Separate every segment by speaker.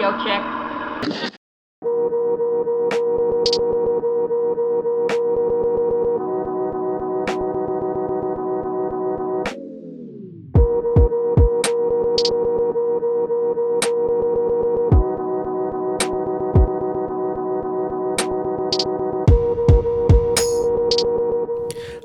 Speaker 1: Yelchek.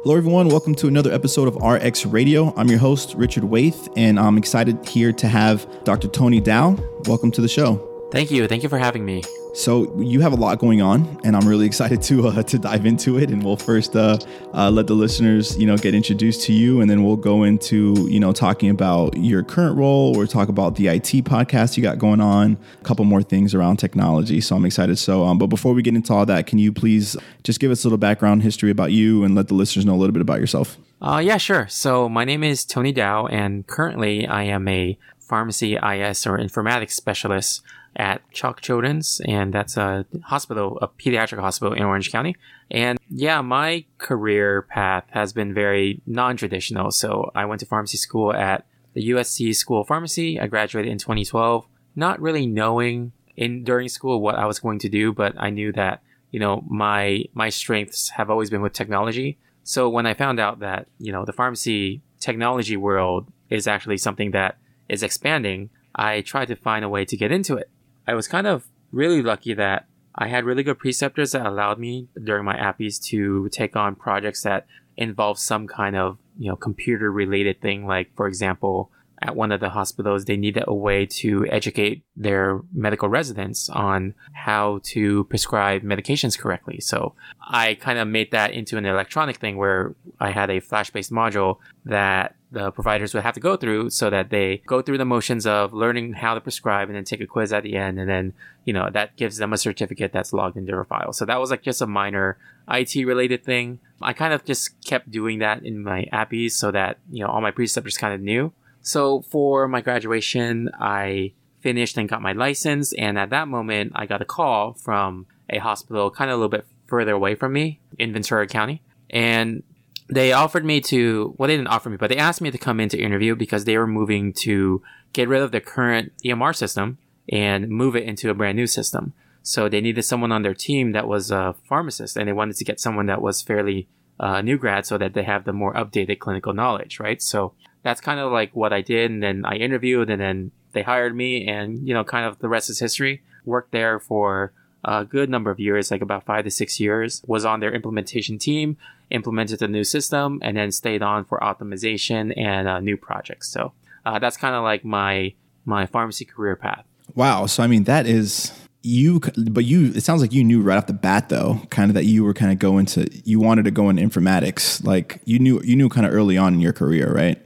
Speaker 2: Hello, everyone. Welcome to another episode of RX Radio. I'm your host, Richard Waithe, and I'm excited here to have Dr. Tony Dow. Welcome to the show.
Speaker 3: Thank you. Thank you for having me.
Speaker 2: So you have a lot going on, and I'm really excited to uh, to dive into it. And we'll first uh, uh, let the listeners, you know, get introduced to you, and then we'll go into you know talking about your current role, or talk about the IT podcast you got going on, a couple more things around technology. So I'm excited. So, um, but before we get into all that, can you please just give us a little background history about you, and let the listeners know a little bit about yourself?
Speaker 3: Uh, yeah, sure. So my name is Tony Dow, and currently I am a pharmacy IS or informatics specialist at CHOC Children's, and that's a hospital, a pediatric hospital in Orange County. And yeah, my career path has been very non-traditional. So I went to pharmacy school at the USC School of Pharmacy. I graduated in 2012, not really knowing in during school what I was going to do, but I knew that you know my my strengths have always been with technology. So when I found out that you know the pharmacy technology world is actually something that is expanding, I tried to find a way to get into it. I was kind of really lucky that I had really good preceptors that allowed me during my APPEs to take on projects that involve some kind of, you know, computer related thing. Like, for example, at one of the hospitals, they needed a way to educate their medical residents on how to prescribe medications correctly. So I kind of made that into an electronic thing where I had a flash based module that the providers would have to go through so that they go through the motions of learning how to prescribe and then take a quiz at the end. And then, you know, that gives them a certificate that's logged into their file. So that was like just a minor IT related thing. I kind of just kept doing that in my APPEs so that, you know, all my preceptors kind of knew. So for my graduation, I finished and got my license. And at that moment, I got a call from a hospital kind of a little bit further away from me in Ventura County. And they offered me to, well, they didn't offer me, but they asked me to come in to interview because they were moving to get rid of their current EMR system and move it into a brand new system. So they needed someone on their team that was a pharmacist and they wanted to get someone that was fairly uh, new grad so that they have the more updated clinical knowledge, right? So that's kind of like what I did. And then I interviewed and then they hired me and, you know, kind of the rest is history. Worked there for a good number of years, like about five to six years, was on their implementation team, implemented the new system, and then stayed on for optimization and uh, new projects. So uh, that's kind of like my my pharmacy career path.
Speaker 2: Wow. So I mean, that is you, but you. It sounds like you knew right off the bat, though, kind of that you were kind of going to you wanted to go into informatics. Like you knew you knew kind of early on in your career, right?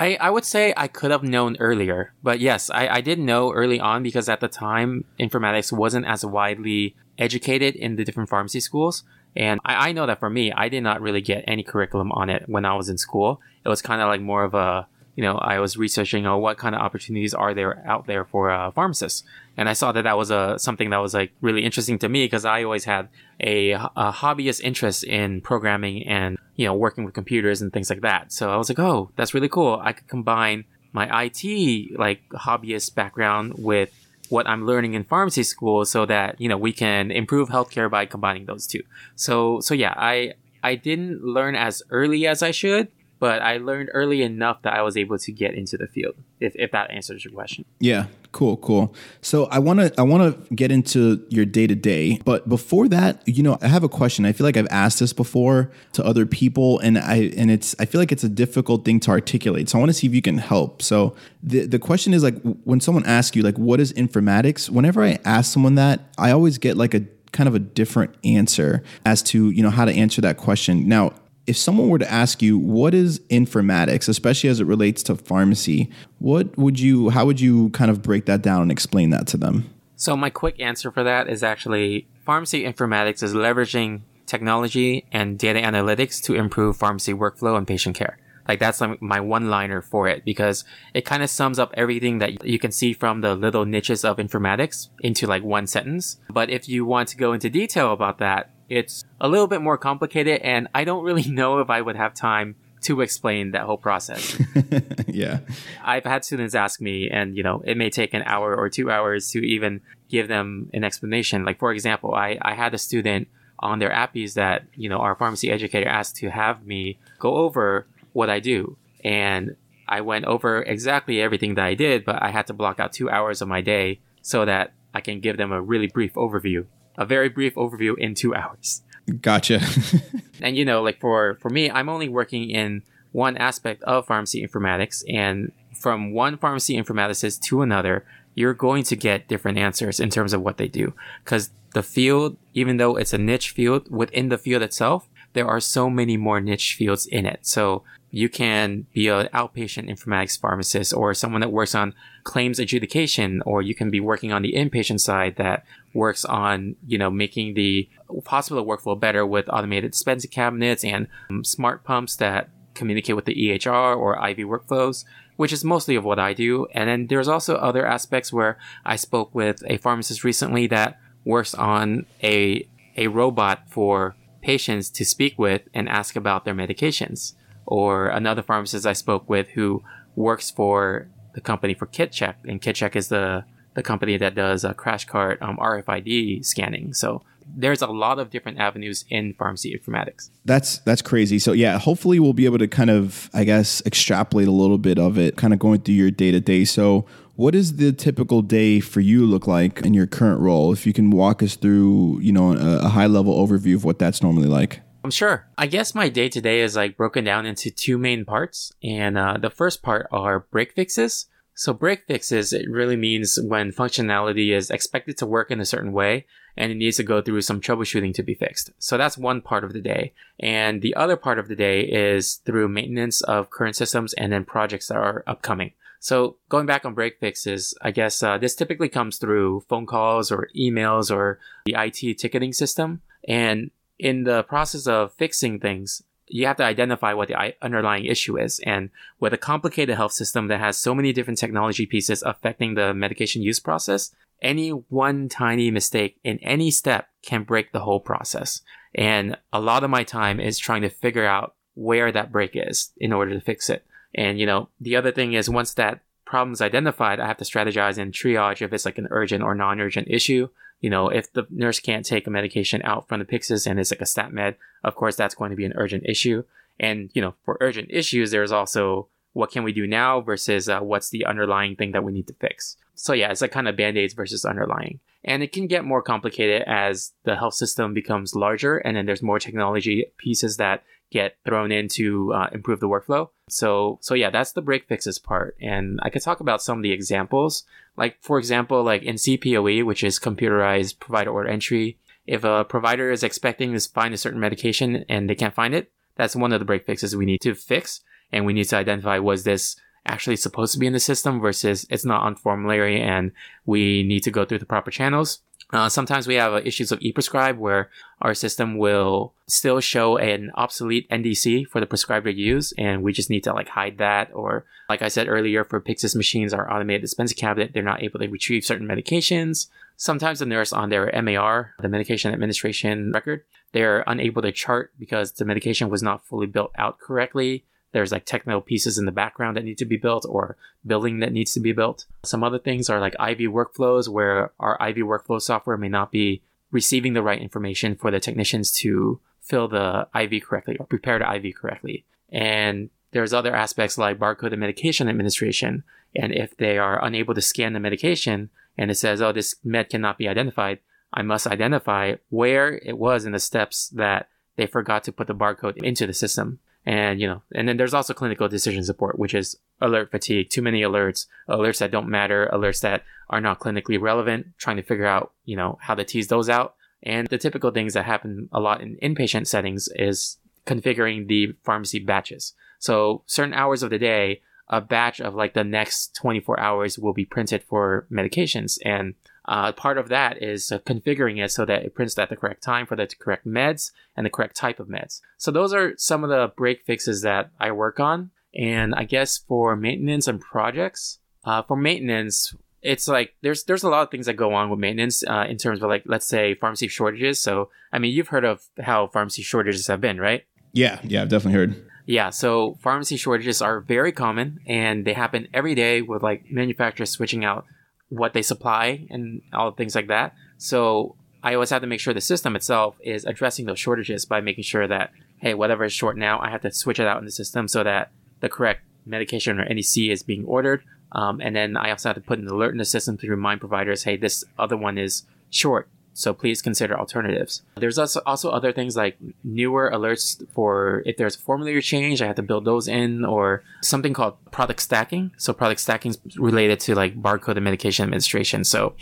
Speaker 3: I, I would say I could have known earlier, but yes, I, I did know early on because at the time, informatics wasn't as widely educated in the different pharmacy schools. And I, I know that for me, I did not really get any curriculum on it when I was in school. It was kind of like more of a, you know, I was researching oh, what kind of opportunities are there out there for uh, pharmacists. And I saw that that was a, something that was like really interesting to me because I always had a, a hobbyist interest in programming and, you know, working with computers and things like that. So I was like, oh, that's really cool. I could combine my IT, like hobbyist background with what I'm learning in pharmacy school so that, you know, we can improve healthcare by combining those two. So, so yeah, I, I didn't learn as early as I should, but I learned early enough that I was able to get into the field. If, if that answers your question.
Speaker 2: Yeah, cool, cool. So I want to I want to get into your day to day, but before that, you know, I have a question. I feel like I've asked this before to other people, and I and it's I feel like it's a difficult thing to articulate. So I want to see if you can help. So the the question is like when someone asks you like what is informatics? Whenever I ask someone that, I always get like a kind of a different answer as to you know how to answer that question. Now if someone were to ask you what is informatics especially as it relates to pharmacy what would you how would you kind of break that down and explain that to them
Speaker 3: so my quick answer for that is actually pharmacy informatics is leveraging technology and data analytics to improve pharmacy workflow and patient care like that's like my one liner for it because it kind of sums up everything that you can see from the little niches of informatics into like one sentence. But if you want to go into detail about that, it's a little bit more complicated and I don't really know if I would have time to explain that whole process.
Speaker 2: yeah.
Speaker 3: I've had students ask me, and you know, it may take an hour or two hours to even give them an explanation. Like, for example, I, I had a student on their APPEs that, you know, our pharmacy educator asked to have me go over what I do. And I went over exactly everything that I did, but I had to block out two hours of my day so that I can give them a really brief overview, a very brief overview in two hours.
Speaker 2: Gotcha.
Speaker 3: and you know, like for for me, I'm only working in one aspect of pharmacy informatics, and from one pharmacy informaticist to another, you're going to get different answers in terms of what they do. Because the field, even though it's a niche field within the field itself, there are so many more niche fields in it. So you can be an outpatient informatics pharmacist or someone that works on claims adjudication, or you can be working on the inpatient side that works on, you know, making the hospital workflow better with automated dispensing cabinets and um, smart pumps that communicate with the EHR or IV workflows, which is mostly of what I do. And then there's also other aspects where I spoke with a pharmacist recently that works on a, a robot for patients to speak with and ask about their medications. Or another pharmacist I spoke with who works for the company for KitCheck, and KitCheck is the the company that does a crash cart um, RFID scanning. So there's a lot of different avenues in pharmacy informatics.
Speaker 2: That's that's crazy. So yeah, hopefully we'll be able to kind of I guess extrapolate a little bit of it, kind of going through your day to day. So what does the typical day for you look like in your current role? If you can walk us through, you know, a, a high level overview of what that's normally like.
Speaker 3: I'm sure. I guess my day to day is like broken down into two main parts, and uh, the first part are break fixes. So break fixes, it really means when functionality is expected to work in a certain way and it needs to go through some troubleshooting to be fixed. So that's one part of the day. And the other part of the day is through maintenance of current systems and then projects that are upcoming. So going back on break fixes, I guess uh, this typically comes through phone calls or emails or the IT ticketing system. And in the process of fixing things, you have to identify what the underlying issue is. And with a complicated health system that has so many different technology pieces affecting the medication use process, any one tiny mistake in any step can break the whole process. And a lot of my time is trying to figure out where that break is in order to fix it. And, you know, the other thing is once that problem is identified, I have to strategize and triage if it's like an urgent or non-urgent issue. You know, if the nurse can't take a medication out from the Pyxis and it's like a stat med, of course that's going to be an urgent issue. And, you know, for urgent issues, there's also what can we do now versus uh, what's the underlying thing that we need to fix. So yeah, it's like kind of band-aids versus underlying. And it can get more complicated as the health system becomes larger and then there's more technology pieces that get thrown in to uh, improve the workflow. So, so yeah, that's the break fixes part. And I could talk about some of the examples. Like, for example, like in CPOE, which is computerized provider order entry, if a provider is expecting to find a certain medication and they can't find it, that's one of the break fixes we need to fix. And we need to identify was this actually supposed to be in the system versus it's not on formulary and we need to go through the proper channels. Uh, sometimes we have uh, issues of ePrescribe where our system will still show an obsolete NDC for the prescriber to use, and we just need to like hide that. Or, like I said earlier, for Pyxis machines, our automated dispensing cabinet, they're not able to retrieve certain medications. Sometimes the nurse on their MAR, the medication administration record, they're unable to chart because the medication was not fully built out correctly there's like technical pieces in the background that need to be built or building that needs to be built. Some other things are like IV workflows where our IV workflow software may not be receiving the right information for the technicians to fill the IV correctly or prepare the IV correctly. And there's other aspects like barcode and medication administration. And if they are unable to scan the medication and it says, oh, this med cannot be identified, I must identify where it was in the steps that they forgot to put the barcode into the system. And, you know, and then there's also clinical decision support, which is alert fatigue, too many alerts, alerts that don't matter, alerts that are not clinically relevant, trying to figure out, you know, how to tease those out. And the typical things that happen a lot in inpatient settings is configuring the pharmacy batches. So certain hours of the day, a batch of like the next 24 hours will be printed for medications. And uh, part of that is uh, configuring it so that it prints at the correct time for the correct meds and the correct type of meds. So those are some of the break fixes that I work on. And I guess for maintenance and projects, uh, for maintenance, it's like there's there's a lot of things that go on with maintenance uh, in terms of like let's say pharmacy shortages. So I mean, you've heard of how pharmacy shortages have been, right?
Speaker 2: Yeah, yeah, I've definitely heard.
Speaker 3: Yeah, so pharmacy shortages are very common and they happen every day with like manufacturers switching out what they supply and all things like that. So I always have to make sure the system itself is addressing those shortages by making sure that, hey, whatever is short now, I have to switch it out in the system so that the correct medication or NDC is being ordered. Um, and then I also have to put an alert in the system to remind providers, hey, this other one is short. So please consider alternatives. There's also, also other things like newer alerts for if there's a formulary change, I have to build those in or something called product stacking. So product stacking is related to like barcode and medication administration. So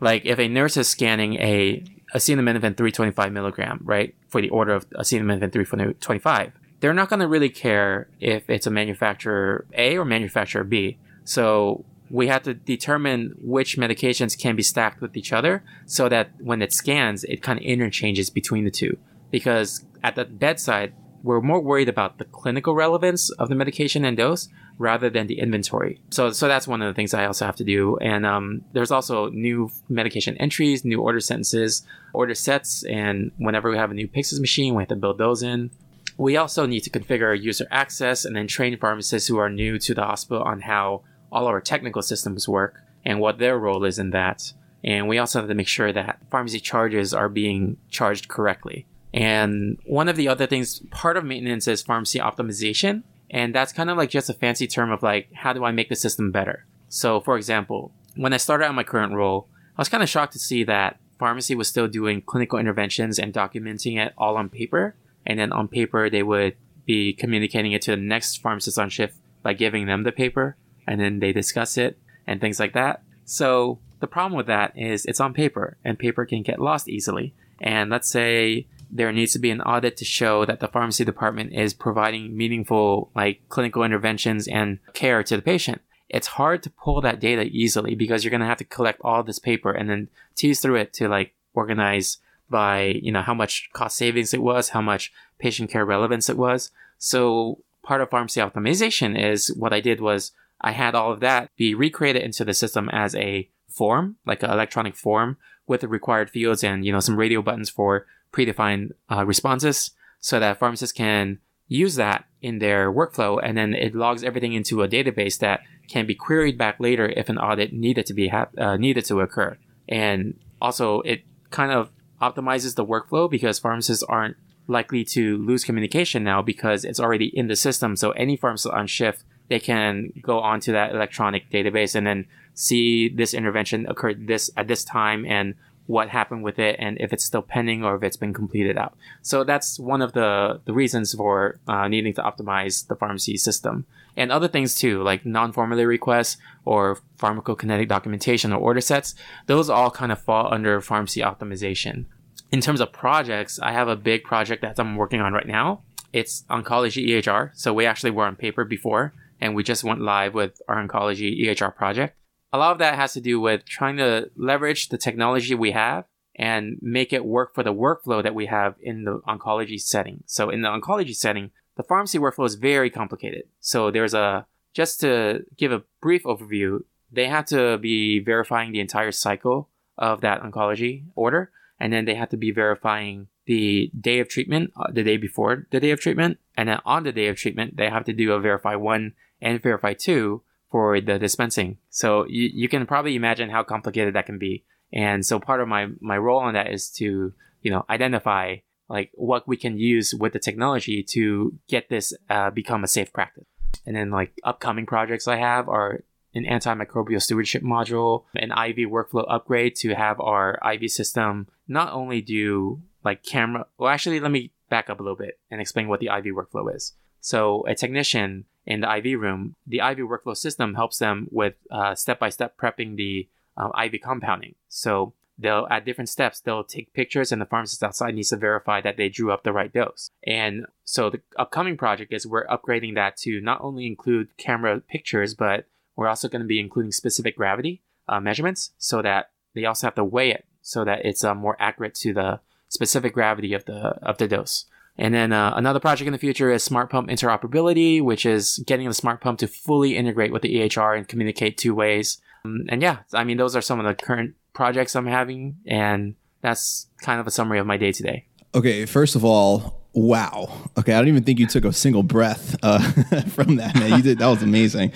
Speaker 3: like if a nurse is scanning a acetaminophen 325 milligram, right, for the order of acetaminophen 325, they're not going to really care if it's a manufacturer A or manufacturer B. So we have to determine which medications can be stacked with each other so that when it scans, it kind of interchanges between the two. Because at the bedside, we're more worried about the clinical relevance of the medication and dose rather than the inventory. So, so that's one of the things I also have to do. And um, there's also new medication entries, new order sentences, order sets, and whenever we have a new Pyxis machine, we have to build those in. We also need to configure user access and then train pharmacists who are new to the hospital on how all our technical systems work and what their role is in that. And we also have to make sure that pharmacy charges are being charged correctly. And one of the other things, part of maintenance is pharmacy optimization. And that's kind of like just a fancy term of like, how do I make the system better? So, for example, when I started out my current role, I was kind of shocked to see that pharmacy was still doing clinical interventions and documenting it all on paper. And then on paper, they would be communicating it to the next pharmacist on shift by giving them the paper and then they discuss it and things like that. So the problem with that is it's on paper and paper can get lost easily. And let's say there needs to be an audit to show that the pharmacy department is providing meaningful like clinical interventions and care to the patient. It's hard to pull that data easily because you're going to have to collect all this paper and then tease through it to like organize by, you know, how much cost savings it was, how much patient care relevance it was. So part of pharmacy optimization is what I did was I had all of that be recreated into the system as a form, like an electronic form with the required fields and, you know, some radio buttons for predefined uh, responses so that pharmacists can use that in their workflow and then it logs everything into a database that can be queried back later if an audit needed to be ha- uh, needed to occur. And also it kind of optimizes the workflow because pharmacists aren't likely to lose communication now because it's already in the system. So any pharmacist on shift they can go onto that electronic database and then see this intervention occurred this at this time and what happened with it and if it's still pending or if it's been completed out. So that's one of the, the reasons for uh, needing to optimize the pharmacy system. And other things too, like non-formulary requests or pharmacokinetic documentation or order sets, those all kind of fall under pharmacy optimization. In terms of projects, I have a big project that I'm working on right now. It's oncology EHR. So we actually were on paper before and we just went live with our oncology EHR project. A lot of that has to do with trying to leverage the technology we have and make it work for the workflow that we have in the oncology setting. So in the oncology setting, the pharmacy workflow is very complicated. So there's a, just to give a brief overview, they have to be verifying the entire cycle of that oncology order. And then they have to be verifying the day of treatment, uh, the day before the day of treatment. And then on the day of treatment, they have to do a verify one and verify two for the dispensing. So you, you can probably imagine how complicated that can be. And so part of my, my role on that is to, you know, identify like what we can use with the technology to get this uh, become a safe practice. And then like upcoming projects I have are an antimicrobial stewardship module, an IV workflow upgrade to have our IV system not only do like camera, well, actually, let me back up a little bit and explain what the IV workflow is. So a technician in the IV room, the IV workflow system helps them with step by step prepping the uh, IV compounding. So they'll at different steps they'll take pictures and the pharmacist outside needs to verify that they drew up the right dose and so the upcoming project is we're upgrading that to not only include camera pictures but we're also going to be including specific gravity uh, measurements so that they also have to weigh it so that it's uh, more accurate to the specific gravity of the of the dose and then uh, another project in the future is smart pump interoperability, which is getting the smart pump to fully integrate with the EHR and communicate two ways. Um, and yeah, I mean, those are some of the current projects I'm having. And that's kind of a summary of my day today.
Speaker 2: Okay, first of all, Wow. Okay, I don't even think you took a single breath uh, from that, man. You did. That was amazing.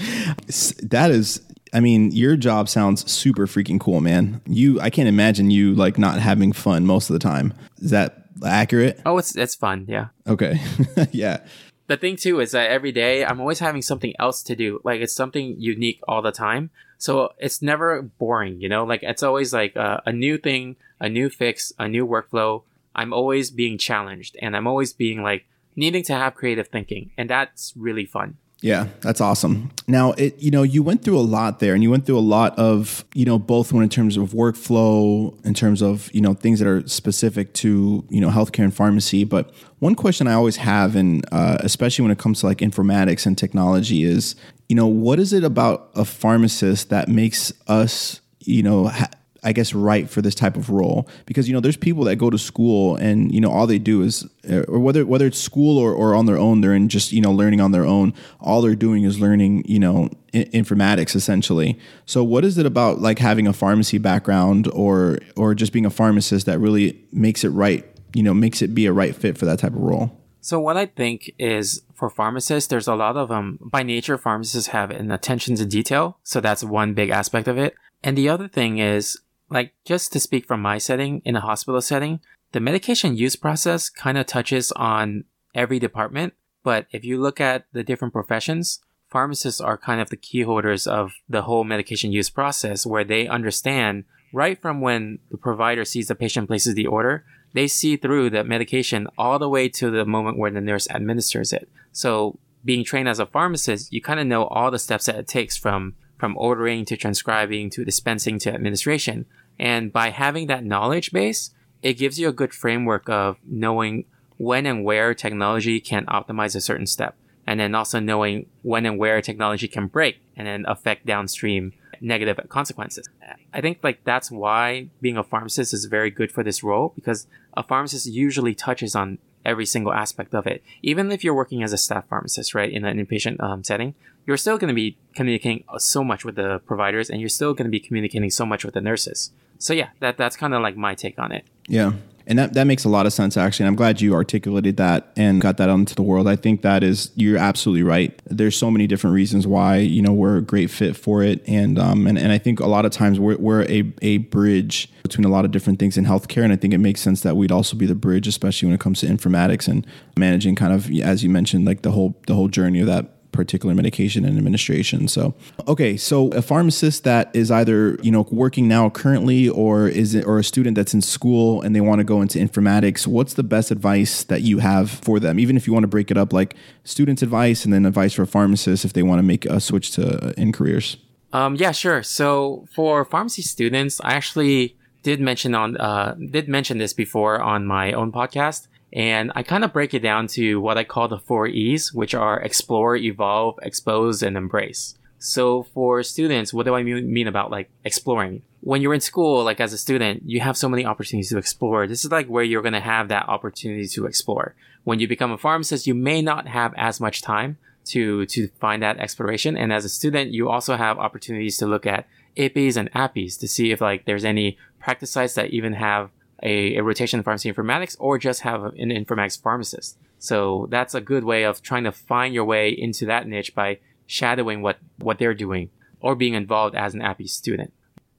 Speaker 2: That is. I mean, your job sounds super freaking cool, man. You, I can't imagine you like not having fun most of the time. Is that accurate?
Speaker 3: Oh, it's it's fun. Yeah.
Speaker 2: Okay. yeah.
Speaker 3: The thing too is that every day I'm always having something else to do. Like it's something unique all the time. So it's never boring, you know? Like it's always like a, a new thing, a new fix, a new workflow. I'm always being challenged and I'm always being like needing to have creative thinking. And that's really fun.
Speaker 2: Yeah, that's awesome. Now, it you know, you went through a lot there and you went through a lot of, you know, both when in terms of workflow, in terms of, you know, things that are specific to, you know, healthcare and pharmacy, but one question I always have and uh, especially when it comes to like informatics and technology is, you know, what is it about a pharmacist that makes us, you know, ha- I guess, right for this type of role because you know there's people that go to school and you know all they do is, uh, or whether whether it's school or, or on their own, they're in just you know learning on their own. All they're doing is learning you know informatics essentially. So what is it about like having a pharmacy background or or just being a pharmacist that really makes it right? You know, makes it be a right fit for that type of role.
Speaker 3: So what I think is for pharmacists, there's a lot of um by nature pharmacists have an attention to detail, so that's one big aspect of it. And the other thing is like, just to speak from my setting, in a hospital setting, the medication use process kind of touches on every department. But if you look at the different professions, pharmacists are kind of the key holders of the whole medication use process where they understand right from when the provider sees the patient places the order, they see through the medication all the way to the moment where the nurse administers it. So being trained as a pharmacist, you kind of know all the steps that it takes from from ordering to transcribing to dispensing to administration. And by having that knowledge base, it gives you a good framework of knowing when and where technology can optimize a certain step. And then also knowing when and where technology can break and then affect downstream negative consequences. I think like that's why being a pharmacist is very good for this role because a pharmacist usually touches on every single aspect of it. Even if you're working as a staff pharmacist, right, in an inpatient um, setting, you're still going to be communicating so much with the providers and you're still going to be communicating so much with the nurses. So yeah, that that's kind of like my take on it.
Speaker 2: Yeah. And that, that makes a lot of sense, actually. And I'm glad you articulated that and got that out into the world. I think that is, you're absolutely right. There's so many different reasons why, you know, we're a great fit for it. And, um, and, and I think a lot of times we're, we're a, a bridge between a lot of different things in healthcare. And I think it makes sense that we'd also be the bridge, especially when it comes to informatics and managing kind of, as you mentioned, like the whole, the whole journey of that particular medication and administration. So, okay, so a pharmacist that is either you know working now currently, or is it, or a student that's in school and they want to go into informatics. What's the best advice that you have for them? Even if you want to break it up, like students' advice and then advice for pharmacists if they want to make a switch to uh, in careers.
Speaker 3: Um, yeah, sure. So for pharmacy students, I actually did mention on uh, did mention this before on my own podcast. And I kind of break it down to what I call the four E's, which are explore, evolve, expose, and embrace. So for students, what do I mean about like exploring? When you're in school, like as a student, you have so many opportunities to explore. This is like where you're going to have that opportunity to explore. When you become a pharmacist, you may not have as much time to, to find that exploration. And as a student, you also have opportunities to look at IPPEs and APPEs to see if like there's any practice sites that even have a, a rotation in pharmacy informatics or just have an informatics pharmacist. So that's a good way of trying to find your way into that niche by shadowing what, what they're doing or being involved as an APPE student.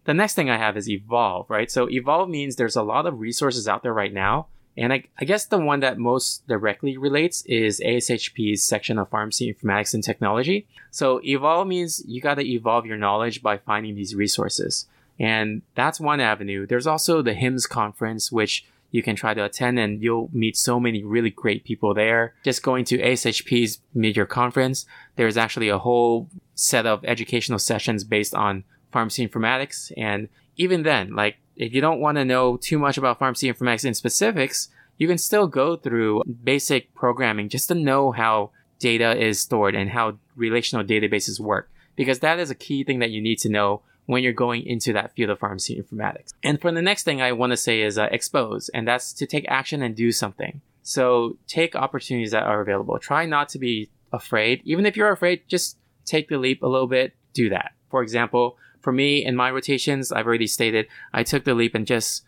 Speaker 3: The next thing I have is evolve, right? So evolve means there's a lot of resources out there right now. And I, I guess the one that most directly relates is ASHP's section of pharmacy informatics and technology. So evolve means you got to evolve your knowledge by finding these resources. And that's one avenue. There's also the HIMSS conference, which you can try to attend and you'll meet so many really great people there. Just going to ASHP's mid-year conference, there's actually a whole set of educational sessions based on pharmacy informatics. And even then, like, if you don't want to know too much about pharmacy informatics in specifics, you can still go through basic programming just to know how data is stored and how relational databases work. Because that is a key thing that you need to know when you're going into that field of pharmacy informatics. And for the next thing I want to say is uh, expose, and that's to take action and do something. So take opportunities that are available. Try not to be afraid. Even if you're afraid, just take the leap a little bit, do that. For example, for me in my rotations, I've already stated, I took the leap and just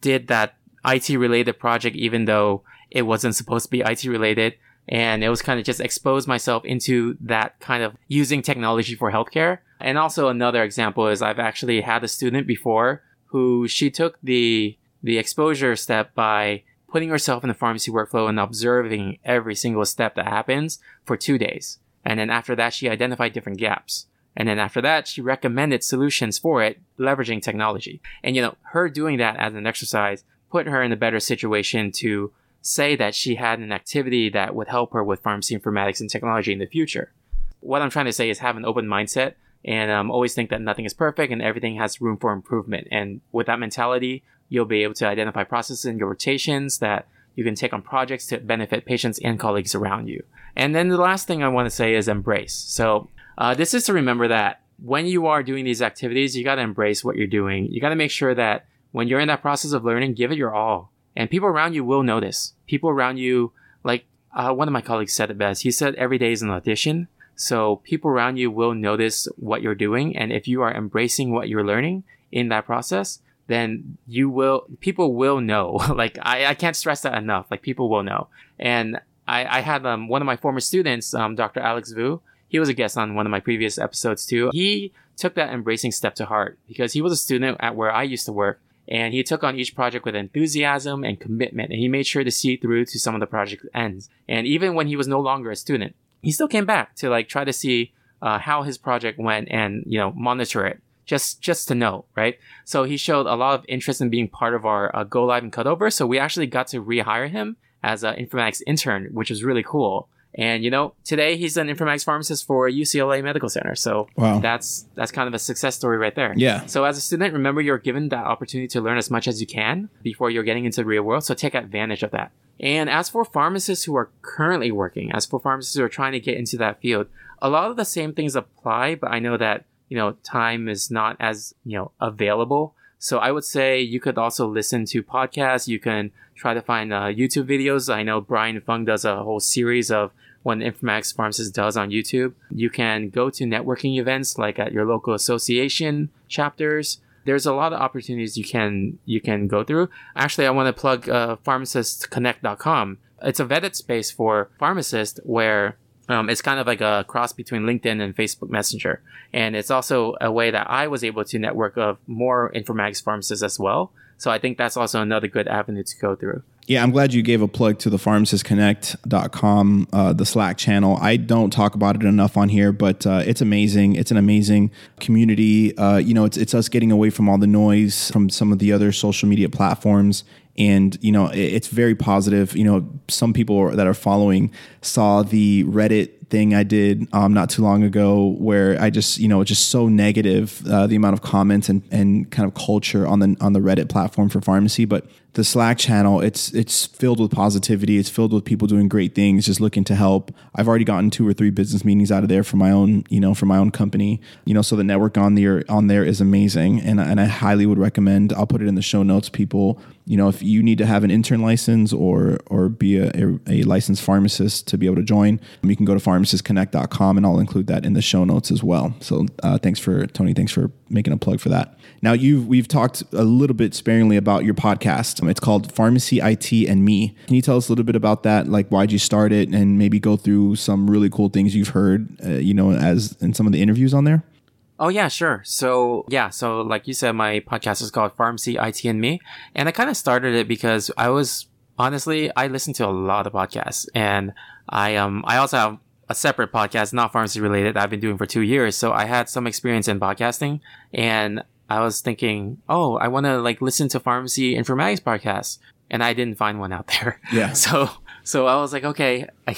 Speaker 3: did that IT related project, even though it wasn't supposed to be IT related. And it was kind of just expose myself into that kind of using technology for healthcare. And also another example is I've actually had a student before who she took the, the exposure step by putting herself in the pharmacy workflow and observing every single step that happens for two days. And then after that, she identified different gaps. And then after that, she recommended solutions for it, leveraging technology. And you know, her doing that as an exercise put her in a better situation to say that she had an activity that would help her with pharmacy informatics and technology in the future. What I'm trying to say is have an open mindset and um, always think that nothing is perfect and everything has room for improvement. And with that mentality, you'll be able to identify processes in your rotations that you can take on projects to benefit patients and colleagues around you. And then the last thing I want to say is embrace. So uh, this is to remember that when you are doing these activities, you got to embrace what you're doing. You got to make sure that when you're in that process of learning, give it your all. And people around you will notice. People around you, like uh, one of my colleagues said it best. He said every day is an audition. So people around you will notice what you're doing. And if you are embracing what you're learning in that process, then you will, people will know. like I, I can't stress that enough. Like people will know. And I, I had um, one of my former students, um, Dr. Alex Vu. He was a guest on one of my previous episodes too. He took that embracing step to heart because he was a student at where I used to work and he took on each project with enthusiasm and commitment and he made sure to see through to some of the project ends. And even when he was no longer a student, he still came back to like try to see uh, how his project went and you know monitor it just just to know right? So he showed a lot of interest in being part of our uh, go live and cutover so we actually got to rehire him as an informatics intern which was really cool and you know today he's an informatics pharmacist for ucla medical center. So
Speaker 2: wow.
Speaker 3: that's that's kind of a success story right there.
Speaker 2: Yeah.
Speaker 3: So as a student remember you're given that opportunity to learn as much as you can before you're getting into the real world. So take advantage of that. And as for pharmacists who are currently working, as for pharmacists who are trying to get into that field, a lot of the same things apply, but I know that, you know, time is not as, you know, available. So I would say you could also listen to podcasts. You can try to find uh, YouTube videos. I know Brian Fung does a whole series of what informatics pharmacist does on YouTube. You can go to networking events like at your local association chapters there's a lot of opportunities you can you can go through. Actually, I want to plug uh, pharmacistconnect.com. It's a vetted space for pharmacists where um, it's kind of like a cross between LinkedIn and Facebook Messenger. And it's also a way that I was able to network of more informatics pharmacists as well. So I think that's also another good avenue to go through.
Speaker 2: Yeah, I'm glad you gave a plug to the pharmacistconnect.com, uh, the Slack channel. I don't talk about it enough on here, but uh, it's amazing. It's an amazing community. Uh, you know, it's, it's us getting away from all the noise from some of the other social media platforms. And, you know, it's very positive. You know, some people that are following saw the Reddit thing I did um, not too long ago where I just, you know, just so negative, uh, the amount of comments and, and kind of culture on the, on the Reddit platform for pharmacy. But the Slack channel, it's it's filled with positivity. It's filled with people doing great things, just looking to help. I've already gotten two or three business meetings out of there for my own, you know, for my own company. You know, so the network on there on there is amazing, and and I highly would recommend. I'll put it in the show notes. People, you know, if you need to have an intern license or or be a, a, a licensed pharmacist to be able to join, you can go to pharmacistconnect.com, and I'll include that in the show notes as well. So uh, thanks for Tony. Thanks for making a plug for that. Now you've we've talked a little bit sparingly about your podcast. It's called Pharmacy IT and Me. Can you tell us a little bit about that? Like why'd you start it, and maybe go through some really cool things you've heard, uh, you know, as in some of the interviews on there.
Speaker 3: Oh yeah, sure. So yeah, so like you said, my podcast is called Pharmacy IT and Me, and I kind of started it because I was honestly I listen to a lot of podcasts, and I um I also have a separate podcast, not pharmacy related, that I've been doing for two years. So I had some experience in podcasting, and I was thinking, oh, I want to like listen to pharmacy informatics podcasts, and I didn't find one out there.
Speaker 2: Yeah.
Speaker 3: So so I was like, okay, I,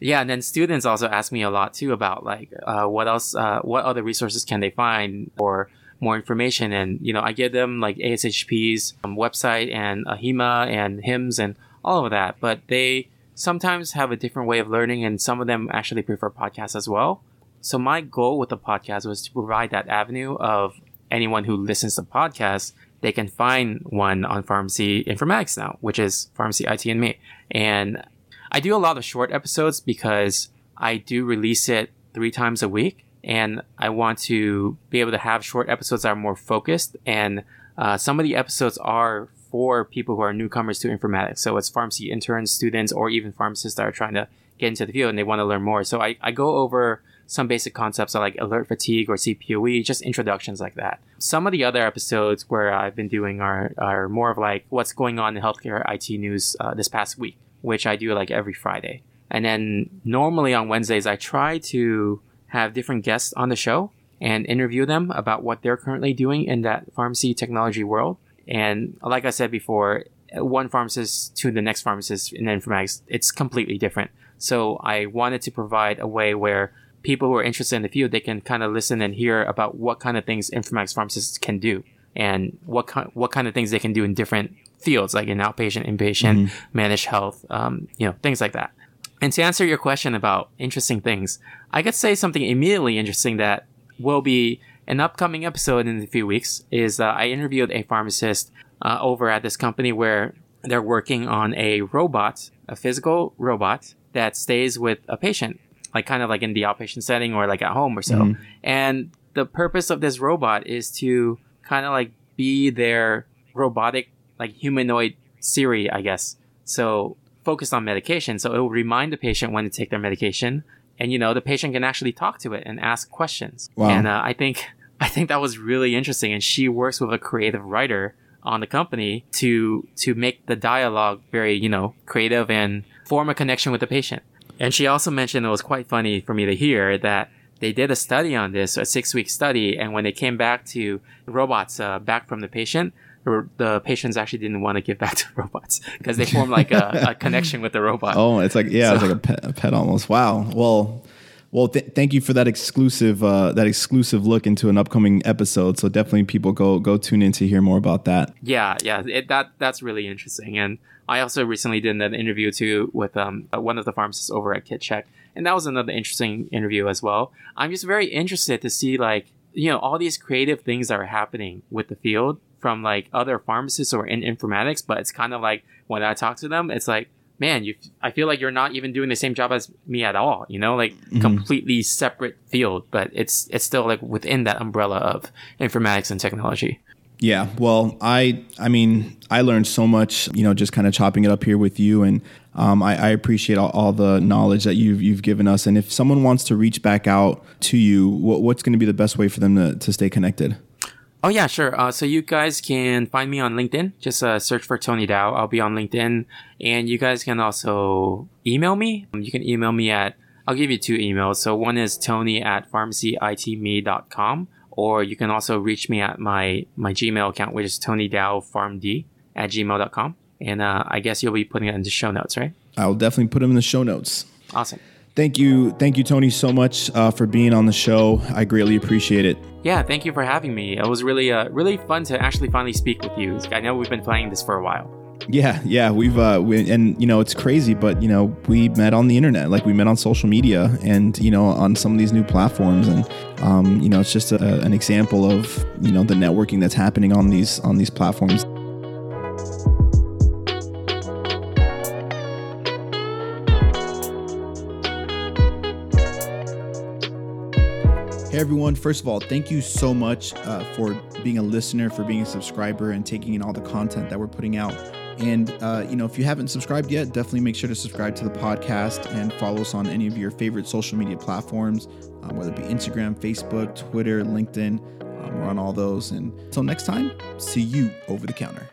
Speaker 3: yeah. And then students also ask me a lot too about like uh, what else, uh, what other resources can they find or more information, and you know, I give them like ASHP's um, website and AHIMA and HIMSS and all of that, but they sometimes have a different way of learning, and some of them actually prefer podcasts as well. So my goal with the podcast was to provide that avenue of anyone who listens to podcasts, they can find one on pharmacy informatics now, which is pharmacy IT and me. And I do a lot of short episodes because I do release it three times a week. And I want to be able to have short episodes that are more focused. And uh, some of the episodes are for people who are newcomers to informatics. So it's pharmacy interns, students, or even pharmacists that are trying to get into the field and they want to learn more. So I, I go over some basic concepts like alert fatigue or CPOE, just introductions like that. Some of the other episodes where I've been doing are, are more of like what's going on in healthcare IT news uh, this past week, which I do like every Friday. And then normally on Wednesdays, I try to have different guests on the show and interview them about what they're currently doing in that pharmacy technology world. And like I said before, one pharmacist to the next pharmacist in informatics, it's completely different. So I wanted to provide a way where people who are interested in the field, they can kind of listen and hear about what kind of things informatics pharmacists can do and what kind, what kind of things they can do in different fields, like in outpatient, inpatient, mm-hmm. managed health, um, you know, things like that. And to answer your question about interesting things, I could say something immediately interesting that will be an upcoming episode in a few weeks is uh, I interviewed a pharmacist uh, over at this company where they're working on a robot, a physical robot that stays with a patient like kind of like in the outpatient setting or like at home or so. Mm-hmm. And the purpose of this robot is to kind of like be their robotic, like humanoid Siri, I guess. So focused on medication. So it will remind the patient when to take their medication. And, you know, the patient can actually talk to it and ask questions. Wow. And uh, I think, I think that was really interesting. And she works with a creative writer on the company to, to make the dialogue very, you know, creative and form a connection with the patient. And she also mentioned it was quite funny for me to hear that they did a study on this, a six week study, and when they came back to robots uh, back from the patient, the patients actually didn't want to give back to robots because they formed like a, a, connection with the robot.
Speaker 2: Oh, it's like yeah, so, it's like a pet, a pet almost. Wow. Well, well, th- thank you for that exclusive uh, that exclusive look into an upcoming episode. So definitely, people go go tune in to hear more about that.
Speaker 3: Yeah, yeah, it, that that's really interesting. And I also recently did an interview too with um, one of the pharmacists over at KitCheck, and that was another interesting interview as well. I'm just very interested to see like you know all these creative things that are happening with the field from like other pharmacists or in informatics, but it's kind of like when I talk to them, it's like man, you, I feel like you're not even doing the same job as me at all, you know, like mm-hmm. completely separate field, but it's, it's still like within that umbrella of informatics and technology.
Speaker 2: Yeah, well, I I mean, I learned so much, you know, just kind of chopping it up here with you, and um, I, I, appreciate all, all, the knowledge that you've you've given us. And if someone wants to reach back out to you, what, what's going to be the best way for them to, to stay connected?
Speaker 3: Oh yeah, sure. Uh, so you guys can find me on LinkedIn. Just uh, search for Tony Dow. I'll be on LinkedIn, and you guys can also email me. You can email me at. I'll give you two emails. So one is Tony at pharmacyitme.com, or you can also reach me at my my Gmail account, which is Tony Dow PharmD at gmail.com. And uh, I guess you'll be putting it in the show notes, right?
Speaker 2: I'll definitely put them in the show notes.
Speaker 3: Awesome.
Speaker 2: Thank you, thank you, Tony, so much uh, for being on the show. I greatly appreciate it.
Speaker 3: Yeah, thank you for having me. It was really, uh, really fun to actually finally speak with you. I know we've been planning this for a while.
Speaker 2: Yeah, yeah, we've uh, we, and you know it's crazy, but you know we met on the internet, like we met on social media, and you know on some of these new platforms, and um, you know it's just a, an example of you know the networking that's happening on these on these platforms. Everyone, first of all, thank you so much uh, for being a listener, for being a subscriber, and taking in all the content that we're putting out. And, uh, you know, if you haven't subscribed yet, definitely make sure to subscribe to the podcast and follow us on any of your favorite social media platforms, um, whether it be Instagram, Facebook, Twitter, LinkedIn. Um, we're on all those. And until next time, see you over the counter.